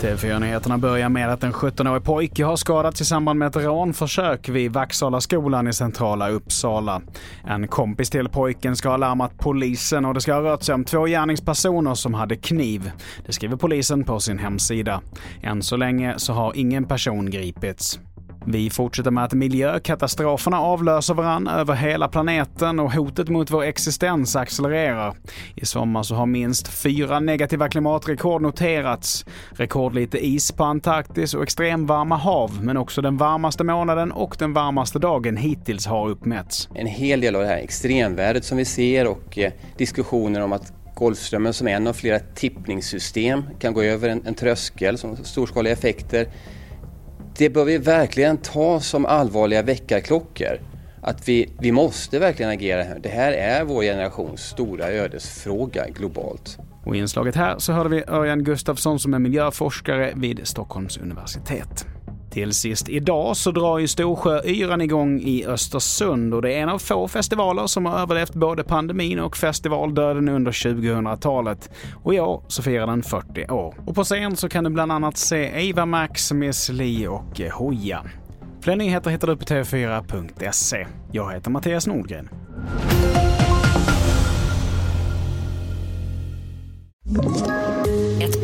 TV4-nyheterna börjar med att en 17-årig pojke har skadats i samband med ett rånförsök vid Vaxala skolan i centrala Uppsala. En kompis till pojken ska ha larmat polisen och det ska ha rört sig om två gärningspersoner som hade kniv. Det skriver polisen på sin hemsida. Än så länge så har ingen person gripits. Vi fortsätter med att miljökatastroferna avlöser varann över hela planeten och hotet mot vår existens accelererar. I sommar så har minst fyra negativa klimatrekord noterats. Rekordlite is på Antarktis och extremvarma hav, men också den varmaste månaden och den varmaste dagen hittills har uppmätts. En hel del av det här extremvädret som vi ser och eh, diskussioner om att Golfströmmen som är en av flera tippningssystem kan gå över en, en tröskel som storskaliga effekter det bör vi verkligen ta som allvarliga väckarklockor. Att vi, vi måste verkligen agera här. Det här är vår generations stora ödesfråga globalt. Och i inslaget här så hörde vi Örjan Gustafsson som är miljöforskare vid Stockholms universitet. Till sist idag så drar ju Storsjöyran igång i Östersund och det är en av få festivaler som har överlevt både pandemin och festivaldöden under 2000-talet. Och i år så firar den 40 år. Och på scen så kan du bland annat se Ava Max, Miss Li och eh, Hoja. Fler nyheter hittar du på tv4.se. Jag heter Mattias Nordgren.